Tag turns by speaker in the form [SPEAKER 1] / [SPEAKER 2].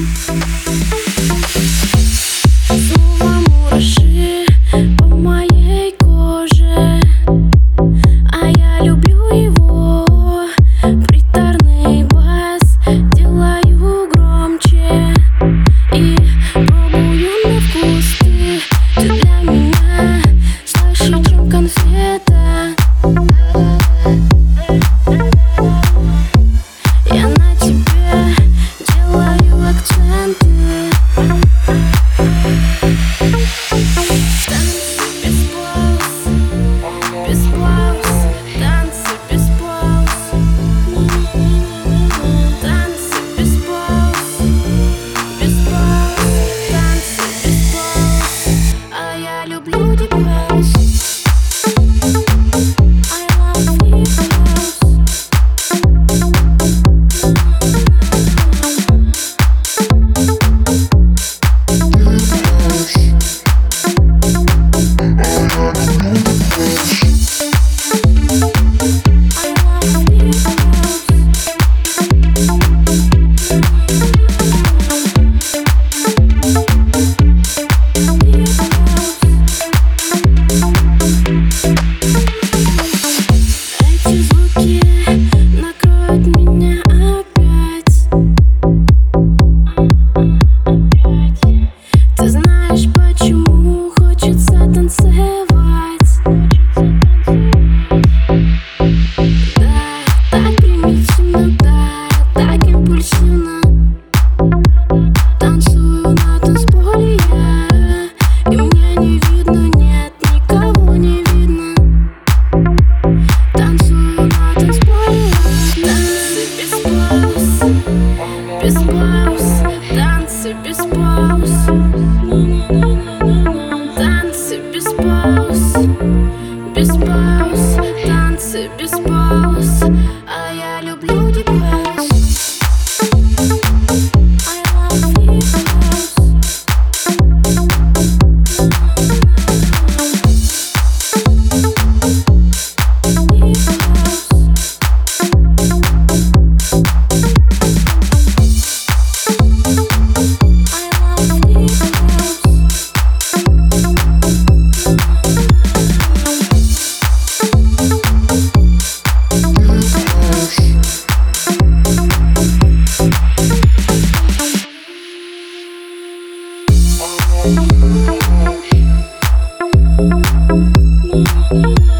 [SPEAKER 1] Thank you. Christmas. you